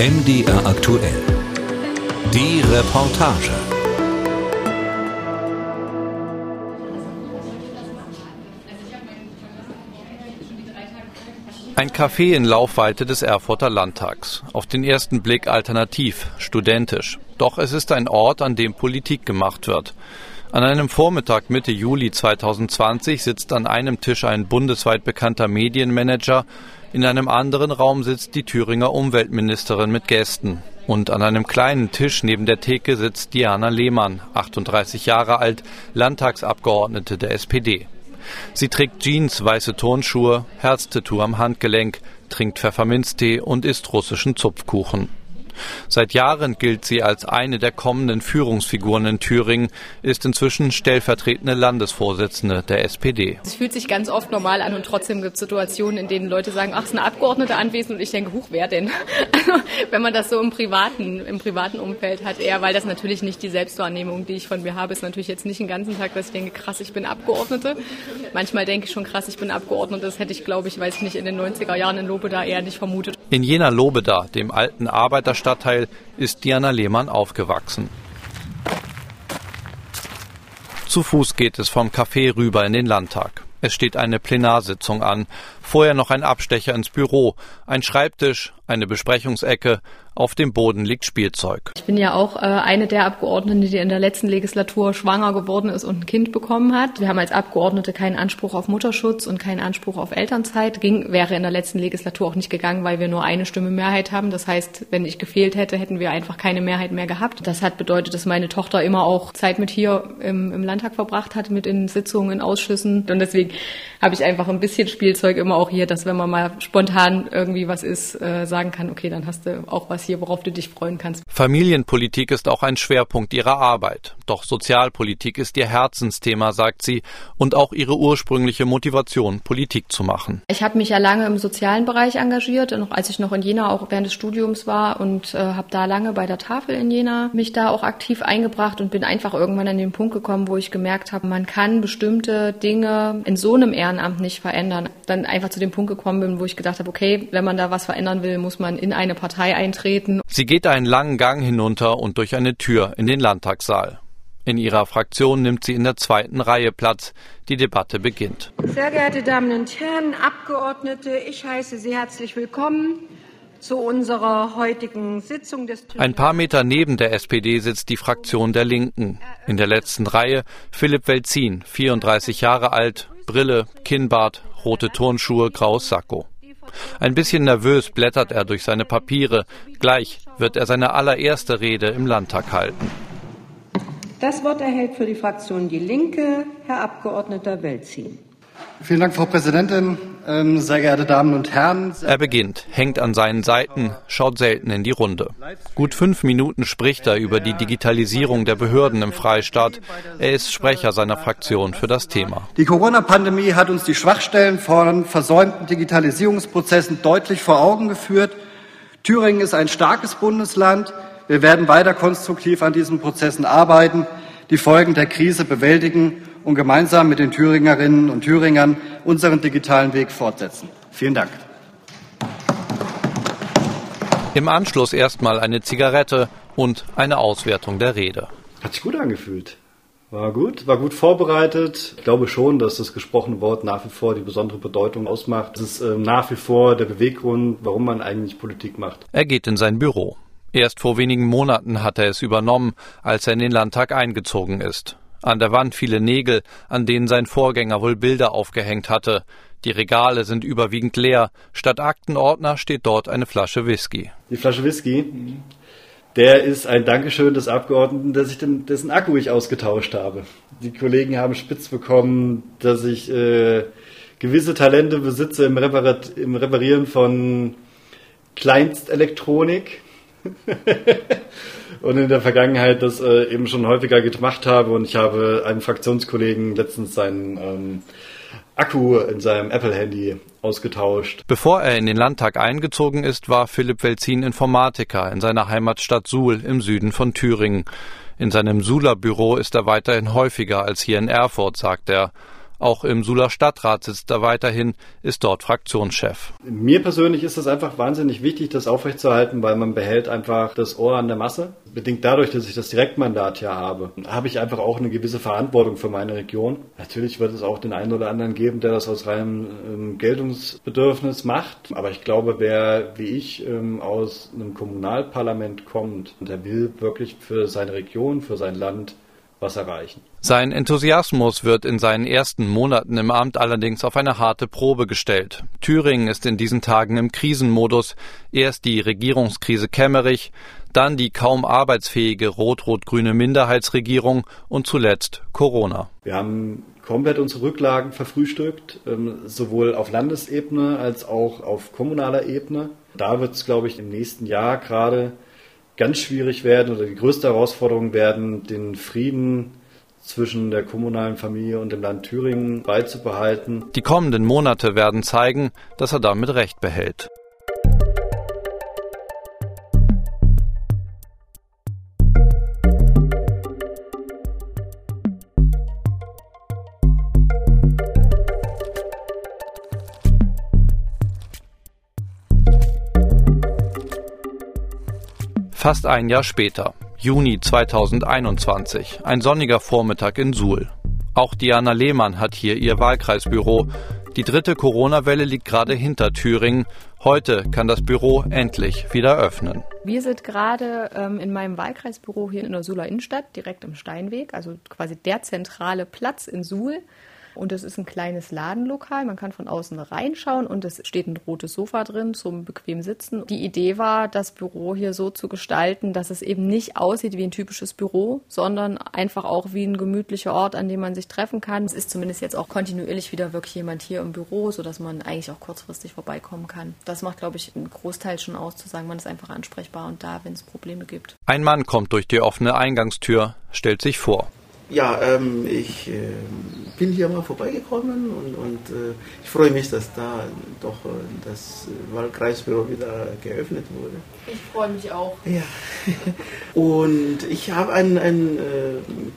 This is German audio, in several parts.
MDR aktuell. Die Reportage. Ein Café in Laufweite des Erfurter Landtags. Auf den ersten Blick alternativ, studentisch. Doch es ist ein Ort, an dem Politik gemacht wird. An einem Vormittag Mitte Juli 2020 sitzt an einem Tisch ein bundesweit bekannter Medienmanager, in einem anderen Raum sitzt die Thüringer Umweltministerin mit Gästen. Und an einem kleinen Tisch neben der Theke sitzt Diana Lehmann, 38 Jahre alt, Landtagsabgeordnete der SPD. Sie trägt Jeans, weiße Turnschuhe, Herztattoo am Handgelenk, trinkt Pfefferminztee und isst russischen Zupfkuchen. Seit Jahren gilt sie als eine der kommenden Führungsfiguren in Thüringen, ist inzwischen stellvertretende Landesvorsitzende der SPD. Es fühlt sich ganz oft normal an und trotzdem gibt es Situationen, in denen Leute sagen, ach, es ist eine Abgeordnete anwesend und ich denke, huch, wer denn? Also, wenn man das so im privaten, im privaten Umfeld hat, eher, weil das natürlich nicht die Selbstwahrnehmung, die ich von mir habe, ist natürlich jetzt nicht den ganzen Tag, dass ich denke, krass, ich bin Abgeordnete. Manchmal denke ich schon, krass, ich bin Abgeordnete. Das hätte ich, glaube ich, weiß ich nicht, in den 90er Jahren in Lobeda eher nicht vermutet. In jener Lobeda, dem alten Arbeiterstadtteil, ist Diana Lehmann aufgewachsen. Zu Fuß geht es vom Café rüber in den Landtag. Es steht eine Plenarsitzung an, vorher noch ein Abstecher ins Büro, ein Schreibtisch, eine Besprechungsecke, auf dem Boden liegt Spielzeug. Ich bin ja auch äh, eine der Abgeordneten, die in der letzten Legislatur schwanger geworden ist und ein Kind bekommen hat. Wir haben als Abgeordnete keinen Anspruch auf Mutterschutz und keinen Anspruch auf Elternzeit. Ging, wäre in der letzten Legislatur auch nicht gegangen, weil wir nur eine Stimme Mehrheit haben. Das heißt, wenn ich gefehlt hätte, hätten wir einfach keine Mehrheit mehr gehabt. Das hat bedeutet, dass meine Tochter immer auch Zeit mit hier im, im Landtag verbracht hat, mit in Sitzungen, in Ausschüssen. Und deswegen habe ich einfach ein bisschen Spielzeug immer auch hier, dass wenn man mal spontan irgendwie was ist, äh, sagen kann, okay, dann hast du auch was hier, worauf du dich freuen kannst. Familienpolitik ist auch ein Schwerpunkt ihrer Arbeit. Doch Sozialpolitik ist ihr Herzensthema, sagt sie, und auch ihre ursprüngliche Motivation, Politik zu machen. Ich habe mich ja lange im sozialen Bereich engagiert, noch als ich noch in Jena auch während des Studiums war und äh, habe da lange bei der Tafel in Jena mich da auch aktiv eingebracht und bin einfach irgendwann an den Punkt gekommen, wo ich gemerkt habe, man kann bestimmte Dinge in so einem Ehrenamt nicht verändern. Dann einfach zu dem Punkt gekommen bin, wo ich gedacht habe, okay, wenn man da was verändern will, muss man in eine Partei eintreten. Sie geht einen langen Gang hinunter und durch eine Tür in den Landtagssaal. In ihrer Fraktion nimmt sie in der zweiten Reihe Platz. Die Debatte beginnt. Sehr geehrte Damen und Herren Abgeordnete, ich heiße Sie herzlich willkommen zu unserer heutigen Sitzung des Ein paar Meter neben der SPD sitzt die Fraktion der Linken. In der letzten Reihe Philipp Welzin, 34 Jahre alt, Brille, Kinnbart, rote Turnschuhe, graues Sakko. Ein bisschen nervös blättert er durch seine Papiere. Gleich wird er seine allererste Rede im Landtag halten. Das Wort erhält für die Fraktion Die Linke Herr Abgeordneter Welzin. Vielen Dank, Frau Präsidentin. Ähm, sehr geehrte Damen und Herren. Er beginnt, hängt an seinen Seiten, schaut selten in die Runde. Gut fünf Minuten spricht er über die Digitalisierung der Behörden im Freistaat. Er ist Sprecher seiner Fraktion für das Thema. Die Corona-Pandemie hat uns die Schwachstellen von versäumten Digitalisierungsprozessen deutlich vor Augen geführt. Thüringen ist ein starkes Bundesland. Wir werden weiter konstruktiv an diesen Prozessen arbeiten, die Folgen der Krise bewältigen und gemeinsam mit den Thüringerinnen und Thüringern unseren digitalen Weg fortsetzen. Vielen Dank. Im Anschluss erstmal eine Zigarette und eine Auswertung der Rede. Hat sich gut angefühlt. War gut, war gut vorbereitet. Ich glaube schon, dass das gesprochene Wort nach wie vor die besondere Bedeutung ausmacht. Es ist äh, nach wie vor der Beweggrund, warum man eigentlich Politik macht. Er geht in sein Büro. Erst vor wenigen Monaten hat er es übernommen, als er in den Landtag eingezogen ist. An der Wand viele Nägel, an denen sein Vorgänger wohl Bilder aufgehängt hatte. Die Regale sind überwiegend leer. Statt Aktenordner steht dort eine Flasche Whisky. Die Flasche Whisky, der ist ein Dankeschön des Abgeordneten, dass ich den, dessen Akku ich ausgetauscht habe. Die Kollegen haben spitz bekommen, dass ich äh, gewisse Talente besitze im, Reparat, im Reparieren von Kleinstelektronik. und in der Vergangenheit das äh, eben schon häufiger gemacht habe und ich habe einem Fraktionskollegen letztens seinen ähm, Akku in seinem Apple-Handy ausgetauscht. Bevor er in den Landtag eingezogen ist, war Philipp Welzin Informatiker in seiner Heimatstadt Suhl im Süden von Thüringen. In seinem Suhler Büro ist er weiterhin häufiger als hier in Erfurt, sagt er. Auch im Suler Stadtrat sitzt er weiterhin, ist dort Fraktionschef. Mir persönlich ist es einfach wahnsinnig wichtig, das aufrechtzuerhalten, weil man behält einfach das Ohr an der Masse. Bedingt dadurch, dass ich das Direktmandat hier habe, habe ich einfach auch eine gewisse Verantwortung für meine Region. Natürlich wird es auch den einen oder anderen geben, der das aus reinem ähm, Geltungsbedürfnis macht. Aber ich glaube, wer wie ich ähm, aus einem Kommunalparlament kommt, der will wirklich für seine Region, für sein Land was erreichen. Sein Enthusiasmus wird in seinen ersten Monaten im Amt allerdings auf eine harte Probe gestellt. Thüringen ist in diesen Tagen im Krisenmodus. Erst die Regierungskrise Kemmerich, dann die kaum arbeitsfähige rot-rot-grüne Minderheitsregierung und zuletzt Corona. Wir haben komplett unsere Rücklagen verfrühstückt, ähm, sowohl auf Landesebene als auch auf kommunaler Ebene. Da wird es, glaube ich, im nächsten Jahr gerade ganz schwierig werden oder die größte Herausforderung werden, den Frieden zwischen der kommunalen Familie und dem Land Thüringen beizubehalten. Die kommenden Monate werden zeigen, dass er damit recht behält. Fast ein Jahr später, Juni 2021, ein sonniger Vormittag in Suhl. Auch Diana Lehmann hat hier ihr Wahlkreisbüro. Die dritte Corona-Welle liegt gerade hinter Thüringen. Heute kann das Büro endlich wieder öffnen. Wir sind gerade ähm, in meinem Wahlkreisbüro hier in der Suhler Innenstadt, direkt im Steinweg, also quasi der zentrale Platz in Suhl. Und es ist ein kleines Ladenlokal. Man kann von außen reinschauen und es steht ein rotes Sofa drin zum bequem Sitzen. Die Idee war, das Büro hier so zu gestalten, dass es eben nicht aussieht wie ein typisches Büro, sondern einfach auch wie ein gemütlicher Ort, an dem man sich treffen kann. Es ist zumindest jetzt auch kontinuierlich wieder wirklich jemand hier im Büro, sodass man eigentlich auch kurzfristig vorbeikommen kann. Das macht, glaube ich, einen Großteil schon aus, zu sagen, man ist einfach ansprechbar und da, wenn es Probleme gibt. Ein Mann kommt durch die offene Eingangstür, stellt sich vor. Ja, ähm, ich äh, bin hier mal vorbeigekommen und, und äh, ich freue mich, dass da doch äh, das Wahlkreisbüro wieder geöffnet wurde. Ich freue mich auch. Ja. und ich habe einen, einen äh,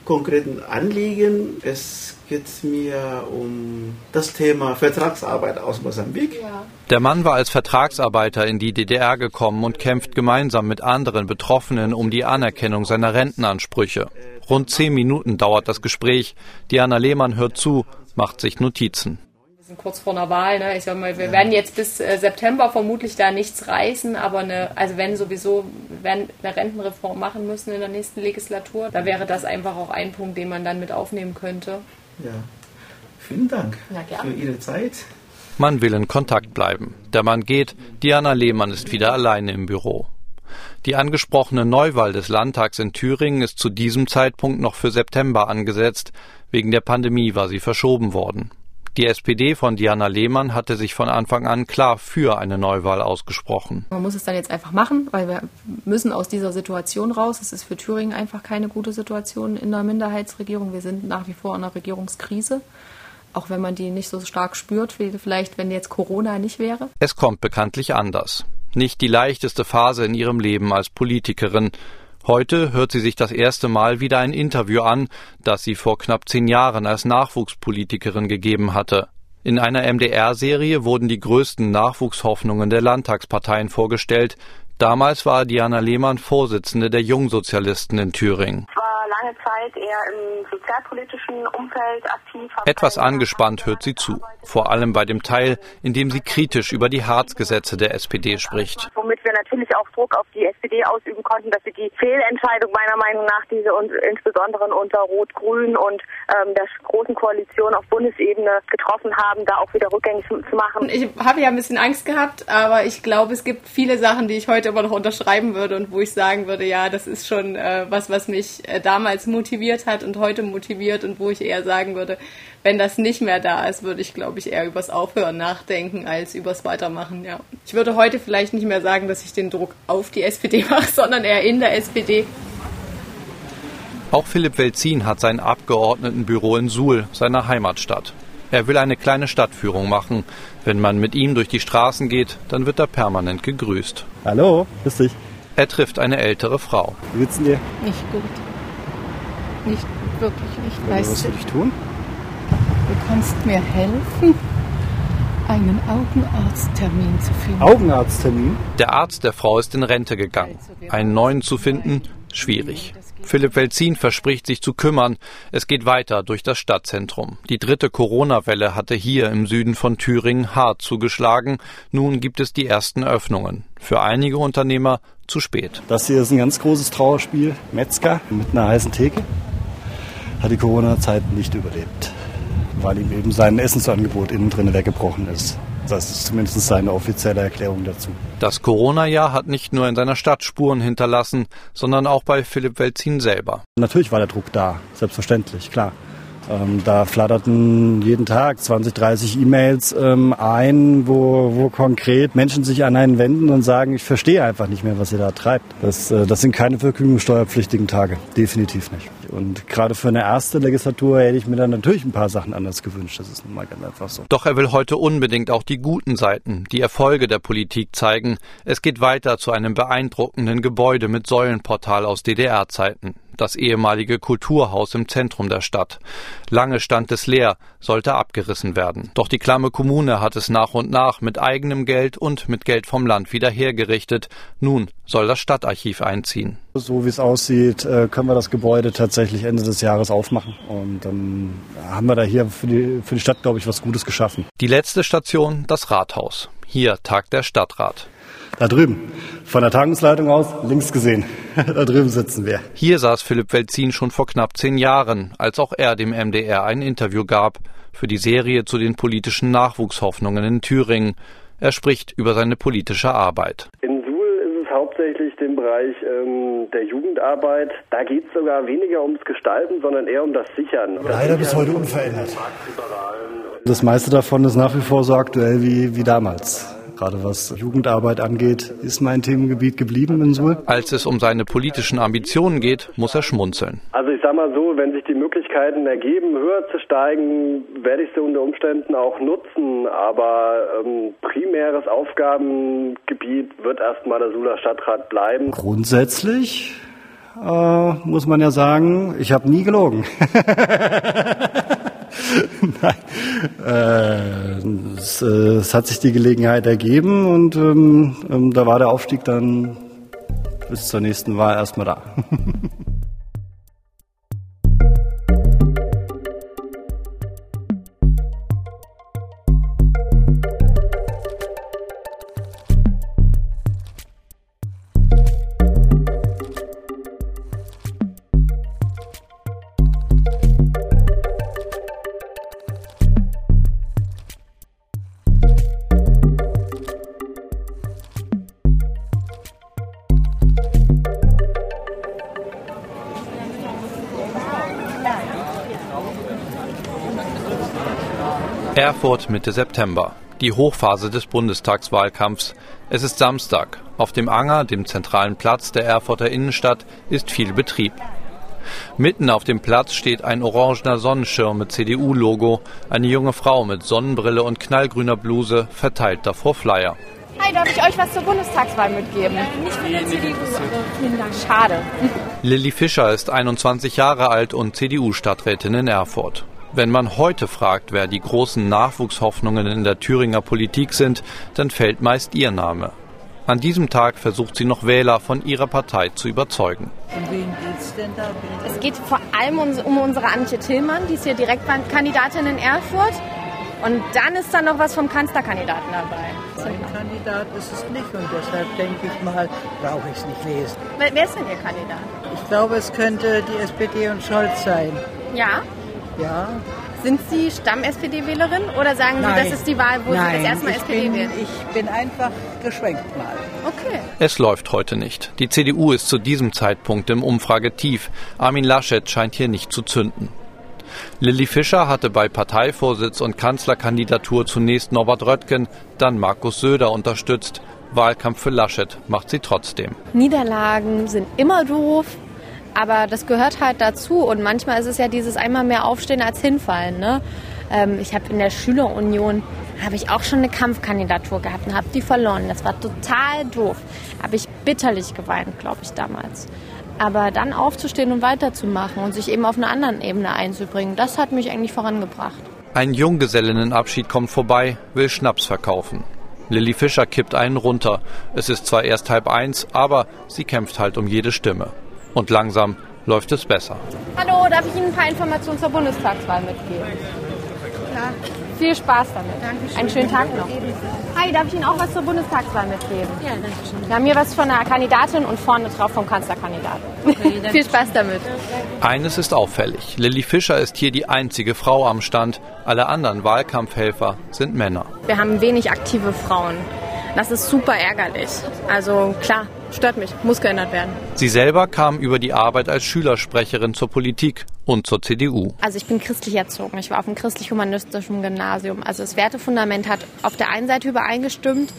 konkreten Anliegen. Es geht mir um das Thema Vertragsarbeit aus Mosambik. Ja. Der Mann war als Vertragsarbeiter in die DDR gekommen und kämpft gemeinsam mit anderen Betroffenen um die Anerkennung seiner Rentenansprüche. Rund zehn Minuten dauert das Gespräch. Diana Lehmann hört zu, macht sich Notizen. Wir sind kurz vor einer Wahl. Ne? Ich sag mal, wir werden jetzt bis äh, September vermutlich da nichts reißen, aber eine, also wenn sowieso, werden eine Rentenreform machen müssen in der nächsten Legislatur, da wäre das einfach auch ein Punkt, den man dann mit aufnehmen könnte. Ja, vielen Dank für Ihre Zeit. Man will in Kontakt bleiben. Der Mann geht, Diana Lehmann ist wieder alleine im Büro. Die angesprochene Neuwahl des Landtags in Thüringen ist zu diesem Zeitpunkt noch für September angesetzt. Wegen der Pandemie war sie verschoben worden. Die SPD von Diana Lehmann hatte sich von Anfang an klar für eine Neuwahl ausgesprochen. Man muss es dann jetzt einfach machen, weil wir müssen aus dieser Situation raus. Es ist für Thüringen einfach keine gute Situation in der Minderheitsregierung. Wir sind nach wie vor in einer Regierungskrise auch wenn man die nicht so stark spürt, wie vielleicht, wenn jetzt Corona nicht wäre? Es kommt bekanntlich anders nicht die leichteste Phase in ihrem Leben als Politikerin. Heute hört sie sich das erste Mal wieder ein Interview an, das sie vor knapp zehn Jahren als Nachwuchspolitikerin gegeben hatte. In einer MDR-Serie wurden die größten Nachwuchshoffnungen der Landtagsparteien vorgestellt. Damals war Diana Lehmann Vorsitzende der Jungsozialisten in Thüringen lange Zeit eher im sozialpolitischen Umfeld aktiv. Etwas angespannt hört sie zu, vor allem bei dem Teil, in dem sie kritisch über die Harzgesetze der SPD spricht. Womit wir natürlich auch Druck auf die SPD ausüben konnten, dass sie die Fehlentscheidung meiner Meinung nach, diese und insbesondere unter Rot-Grün und ähm, der großen Koalition auf Bundesebene getroffen haben, da auch wieder rückgängig zu machen. Ich habe ja ein bisschen Angst gehabt, aber ich glaube, es gibt viele Sachen, die ich heute immer noch unterschreiben würde und wo ich sagen würde, ja, das ist schon äh, was, was mich äh, damals motiviert hat und heute motiviert und wo ich eher sagen würde, wenn das nicht mehr da ist, würde ich, glaube ich, eher übers Aufhören nachdenken als übers Weitermachen, ja. Ich würde heute vielleicht nicht mehr sagen, dass ich den Druck auf die SPD mache, sondern eher in der SPD. Auch Philipp Welzin hat sein Abgeordnetenbüro in Suhl, seiner Heimatstadt. Er will eine kleine Stadtführung machen. Wenn man mit ihm durch die Straßen geht, dann wird er permanent gegrüßt. Hallo, grüß dich. Er trifft eine ältere Frau. Wie geht's dir? Nicht gut nicht wirklich nicht. Was soll ich tun? Du kannst mir helfen, einen Augenarzttermin zu finden. Augenarzttermin? Der Arzt der Frau ist in Rente gegangen. Einen neuen zu finden, schwierig. Philipp Welzin verspricht sich zu kümmern. Es geht weiter durch das Stadtzentrum. Die dritte Corona-Welle hatte hier im Süden von Thüringen hart zugeschlagen. Nun gibt es die ersten Öffnungen. Für einige Unternehmer zu spät. Das hier ist ein ganz großes Trauerspiel. Metzger mit einer heißen Theke hat die Corona-Zeit nicht überlebt, weil ihm eben sein Essensangebot innen drin weggebrochen ist. Das ist zumindest seine offizielle Erklärung dazu. Das Corona-Jahr hat nicht nur in seiner Stadt Spuren hinterlassen, sondern auch bei Philipp Welzin selber. Natürlich war der Druck da, selbstverständlich, klar. Ähm, da flatterten jeden Tag 20, 30 E-Mails ähm, ein, wo, wo konkret Menschen sich an einen wenden und sagen, ich verstehe einfach nicht mehr, was ihr da treibt. Das, äh, das sind keine vergnügungssteuerpflichtigen Tage, definitiv nicht. Und gerade für eine erste Legislatur hätte ich mir dann natürlich ein paar Sachen anders gewünscht. Das ist nun mal ganz einfach so. Doch er will heute unbedingt auch die guten Seiten, die Erfolge der Politik zeigen. Es geht weiter zu einem beeindruckenden Gebäude mit Säulenportal aus DDR-Zeiten das ehemalige Kulturhaus im Zentrum der Stadt. Lange stand es leer, sollte abgerissen werden. Doch die klamme Kommune hat es nach und nach mit eigenem Geld und mit Geld vom Land wieder hergerichtet. Nun soll das Stadtarchiv einziehen. So wie es aussieht, äh, können wir das Gebäude tatsächlich Ende des Jahres aufmachen. Und dann haben wir da hier für die, für die Stadt, glaube ich, was Gutes geschaffen. Die letzte Station, das Rathaus. Hier tagt der Stadtrat. Da drüben, von der Tagungsleitung aus, links gesehen. da drüben sitzen wir. Hier saß Philipp Welzin schon vor knapp zehn Jahren, als auch er dem MDR ein Interview gab für die Serie zu den politischen Nachwuchshoffnungen in Thüringen. Er spricht über seine politische Arbeit. In hauptsächlich den Bereich ähm, der Jugendarbeit. Da geht es sogar weniger ums Gestalten, sondern eher um das Sichern. Leider bis heute unverändert. Das meiste davon ist nach wie vor so aktuell wie, wie damals. Gerade was Jugendarbeit angeht, ist mein Themengebiet geblieben in Suhl. Als es um seine politischen Ambitionen geht, muss er schmunzeln. Also ich sag mal so, wenn sich die Möglichkeiten ergeben, höher zu steigen, werde ich sie unter Umständen auch nutzen. Aber ähm, primäres Aufgabengebiet wird erstmal der Suhler Stadtrat bleiben. Grundsätzlich äh, muss man ja sagen, ich habe nie gelogen. Nein. Äh, es, äh, es, hat sich die Gelegenheit ergeben und ähm, ähm, da war der Aufstieg dann bis zur nächsten Wahl erstmal da. Erfurt Mitte September. Die Hochphase des Bundestagswahlkampfs. Es ist Samstag. Auf dem Anger, dem zentralen Platz der Erfurter Innenstadt, ist viel Betrieb. Mitten auf dem Platz steht ein orangener Sonnenschirm mit CDU-Logo. Eine junge Frau mit Sonnenbrille und knallgrüner Bluse verteilt davor Flyer. Hi, darf ich euch was zur Bundestagswahl mitgeben? Nicht von der CDU, vielen Dank. Schade. Lilly Fischer ist 21 Jahre alt und CDU-Stadträtin in Erfurt. Wenn man heute fragt, wer die großen Nachwuchshoffnungen in der Thüringer Politik sind, dann fällt meist ihr Name. An diesem Tag versucht sie noch Wähler von ihrer Partei zu überzeugen. Um wen geht's denn da? Es geht vor allem um, um unsere Antje Tillmann, die ist hier Direktkandidatin in Erfurt. Und dann ist da noch was vom Kanzlerkandidaten dabei. Ein Kandidat ist es nicht und deshalb denke ich mal, brauche ich es nicht lesen. Wer ist denn Ihr Kandidat? Ich glaube, es könnte die SPD und Scholz sein. Ja? Ja. Sind Sie Stamm-SPD-Wählerin oder sagen Nein. Sie, das ist die Wahl, wo Nein, Sie das erste Mal SPD bin, wählen? Ich bin einfach geschwenkt mal. Okay. Es läuft heute nicht. Die CDU ist zu diesem Zeitpunkt im Umfragetief. Armin Laschet scheint hier nicht zu zünden. Lilly Fischer hatte bei Parteivorsitz und Kanzlerkandidatur zunächst Norbert Röttgen, dann Markus Söder unterstützt. Wahlkampf für Laschet macht sie trotzdem. Niederlagen sind immer doof. Aber das gehört halt dazu und manchmal ist es ja dieses einmal mehr Aufstehen als Hinfallen. Ne? Ähm, ich habe in der Schülerunion habe ich auch schon eine Kampfkandidatur gehabt und habe die verloren. Das war total doof. Habe ich bitterlich geweint, glaube ich, damals. Aber dann aufzustehen und weiterzumachen und sich eben auf einer anderen Ebene einzubringen, das hat mich eigentlich vorangebracht. Ein Junggesellinnenabschied kommt vorbei, will Schnaps verkaufen. Lilly Fischer kippt einen runter. Es ist zwar erst halb eins, aber sie kämpft halt um jede Stimme. Und langsam läuft es besser. Hallo, darf ich Ihnen ein paar Informationen zur Bundestagswahl mitgeben? Ja. Viel Spaß damit. Dankeschön. Einen schönen Tag noch. Hi, darf ich Ihnen auch was zur Bundestagswahl mitgeben? Ja, danke schön. Wir haben hier was von der Kandidatin und vorne drauf vom Kanzlerkandidaten. Okay, Viel Spaß damit. Eines ist auffällig. Lilly Fischer ist hier die einzige Frau am Stand. Alle anderen Wahlkampfhelfer sind Männer. Wir haben wenig aktive Frauen. Das ist super ärgerlich. Also klar, stört mich, muss geändert werden. Sie selber kam über die Arbeit als Schülersprecherin zur Politik und zur CDU. Also ich bin christlich erzogen. Ich war auf einem christlich-humanistischen Gymnasium. Also das Wertefundament hat auf der einen Seite übereingestimmt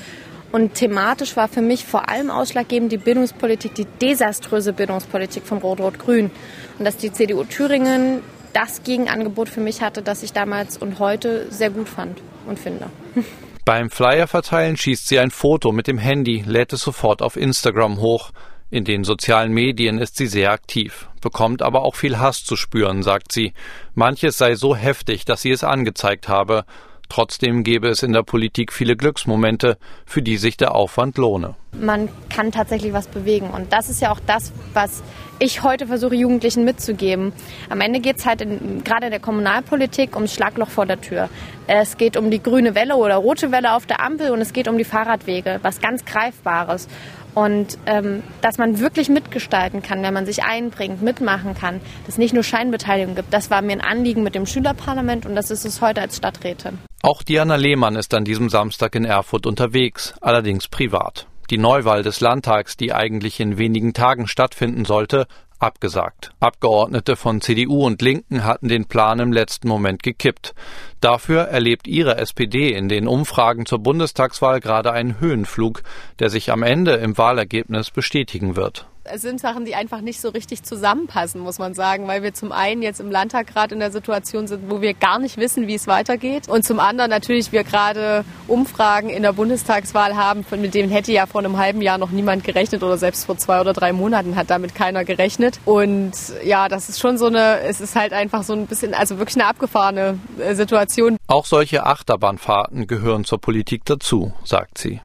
und thematisch war für mich vor allem ausschlaggebend die Bildungspolitik, die desaströse Bildungspolitik von Rot-Rot-Grün. Und dass die CDU Thüringen das Gegenangebot für mich hatte, das ich damals und heute sehr gut fand und finde. Beim Flyer verteilen schießt sie ein Foto mit dem Handy, lädt es sofort auf Instagram hoch. In den sozialen Medien ist sie sehr aktiv, bekommt aber auch viel Hass zu spüren, sagt sie. Manches sei so heftig, dass sie es angezeigt habe. Trotzdem gäbe es in der Politik viele Glücksmomente, für die sich der Aufwand lohne. Man kann tatsächlich was bewegen. Und das ist ja auch das, was ich heute versuche, Jugendlichen mitzugeben. Am Ende geht es halt in, gerade in der Kommunalpolitik ums Schlagloch vor der Tür. Es geht um die grüne Welle oder rote Welle auf der Ampel und es geht um die Fahrradwege, was ganz Greifbares. Und ähm, dass man wirklich mitgestalten kann, wenn man sich einbringt, mitmachen kann, dass es nicht nur Scheinbeteiligung gibt, das war mir ein Anliegen mit dem Schülerparlament und das ist es heute als Stadträtin. Auch Diana Lehmann ist an diesem Samstag in Erfurt unterwegs, allerdings privat. Die Neuwahl des Landtags, die eigentlich in wenigen Tagen stattfinden sollte, abgesagt. Abgeordnete von CDU und Linken hatten den Plan im letzten Moment gekippt. Dafür erlebt ihre SPD in den Umfragen zur Bundestagswahl gerade einen Höhenflug, der sich am Ende im Wahlergebnis bestätigen wird es sind Sachen, die einfach nicht so richtig zusammenpassen, muss man sagen, weil wir zum einen jetzt im Landtag gerade in der Situation sind, wo wir gar nicht wissen, wie es weitergeht und zum anderen natürlich wir gerade Umfragen in der Bundestagswahl haben, mit denen hätte ja vor einem halben Jahr noch niemand gerechnet oder selbst vor zwei oder drei Monaten hat damit keiner gerechnet und ja, das ist schon so eine, es ist halt einfach so ein bisschen, also wirklich eine abgefahrene äh, Situation. Auch solche Achterbahnfahrten gehören zur Politik dazu, sagt sie.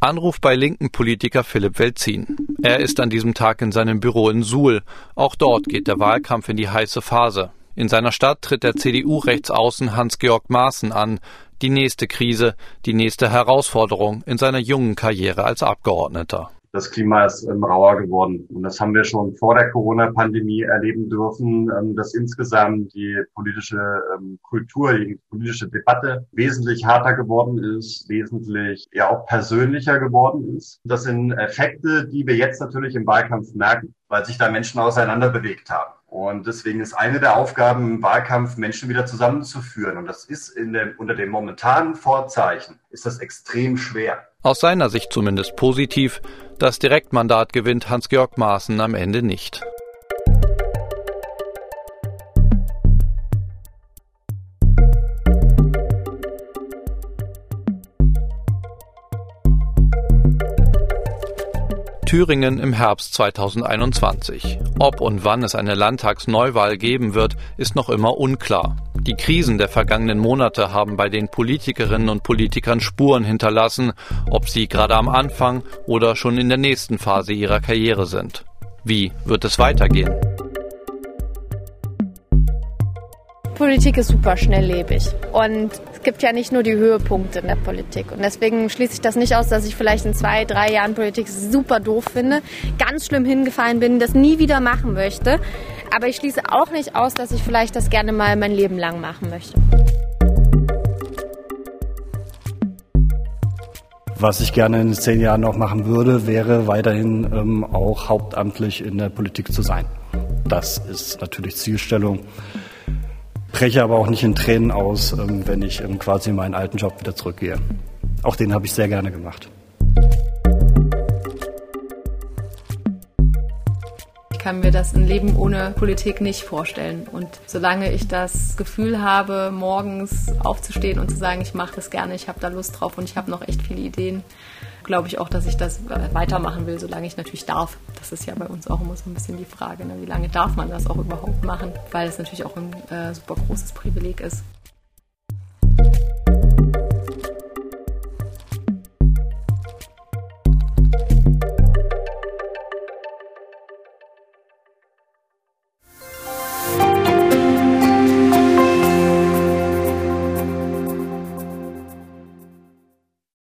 Anruf bei linken Politiker Philipp Welzin. Er ist an diesem Tag in seinem Büro in Suhl. Auch dort geht der Wahlkampf in die heiße Phase. In seiner Stadt tritt der CDU-Rechtsaußen Hans-Georg Maaßen an. Die nächste Krise, die nächste Herausforderung in seiner jungen Karriere als Abgeordneter das Klima ist ähm, rauer geworden. Und das haben wir schon vor der Corona-Pandemie erleben dürfen, ähm, dass insgesamt die politische ähm, Kultur, die politische Debatte wesentlich harter geworden ist, wesentlich ja auch persönlicher geworden ist. Das sind Effekte, die wir jetzt natürlich im Wahlkampf merken, weil sich da Menschen auseinander bewegt haben. Und deswegen ist eine der Aufgaben im Wahlkampf, Menschen wieder zusammenzuführen. Und das ist in dem, unter den momentanen Vorzeichen, ist das extrem schwer. Aus seiner Sicht zumindest positiv. Das Direktmandat gewinnt Hans-Georg Maaßen am Ende nicht. Thüringen im Herbst 2021. Ob und wann es eine Landtagsneuwahl geben wird, ist noch immer unklar. Die Krisen der vergangenen Monate haben bei den Politikerinnen und Politikern Spuren hinterlassen, ob sie gerade am Anfang oder schon in der nächsten Phase ihrer Karriere sind. Wie wird es weitergehen? Politik ist super schnelllebig und es gibt ja nicht nur die Höhepunkte in der Politik und deswegen schließe ich das nicht aus, dass ich vielleicht in zwei, drei Jahren Politik super doof finde, ganz schlimm hingefallen bin, das nie wieder machen möchte. Aber ich schließe auch nicht aus, dass ich vielleicht das gerne mal mein Leben lang machen möchte. Was ich gerne in zehn Jahren noch machen würde, wäre weiterhin ähm, auch hauptamtlich in der Politik zu sein. Das ist natürlich Zielstellung breche aber auch nicht in Tränen aus, ähm, wenn ich ähm, quasi in meinen alten Job wieder zurückgehe. Auch den habe ich sehr gerne gemacht. kann mir das ein Leben ohne Politik nicht vorstellen. Und solange ich das Gefühl habe, morgens aufzustehen und zu sagen, ich mache das gerne, ich habe da Lust drauf und ich habe noch echt viele Ideen, glaube ich auch, dass ich das weitermachen will, solange ich natürlich darf. Das ist ja bei uns auch immer so ein bisschen die Frage, ne? wie lange darf man das auch überhaupt machen, weil es natürlich auch ein äh, super großes Privileg ist.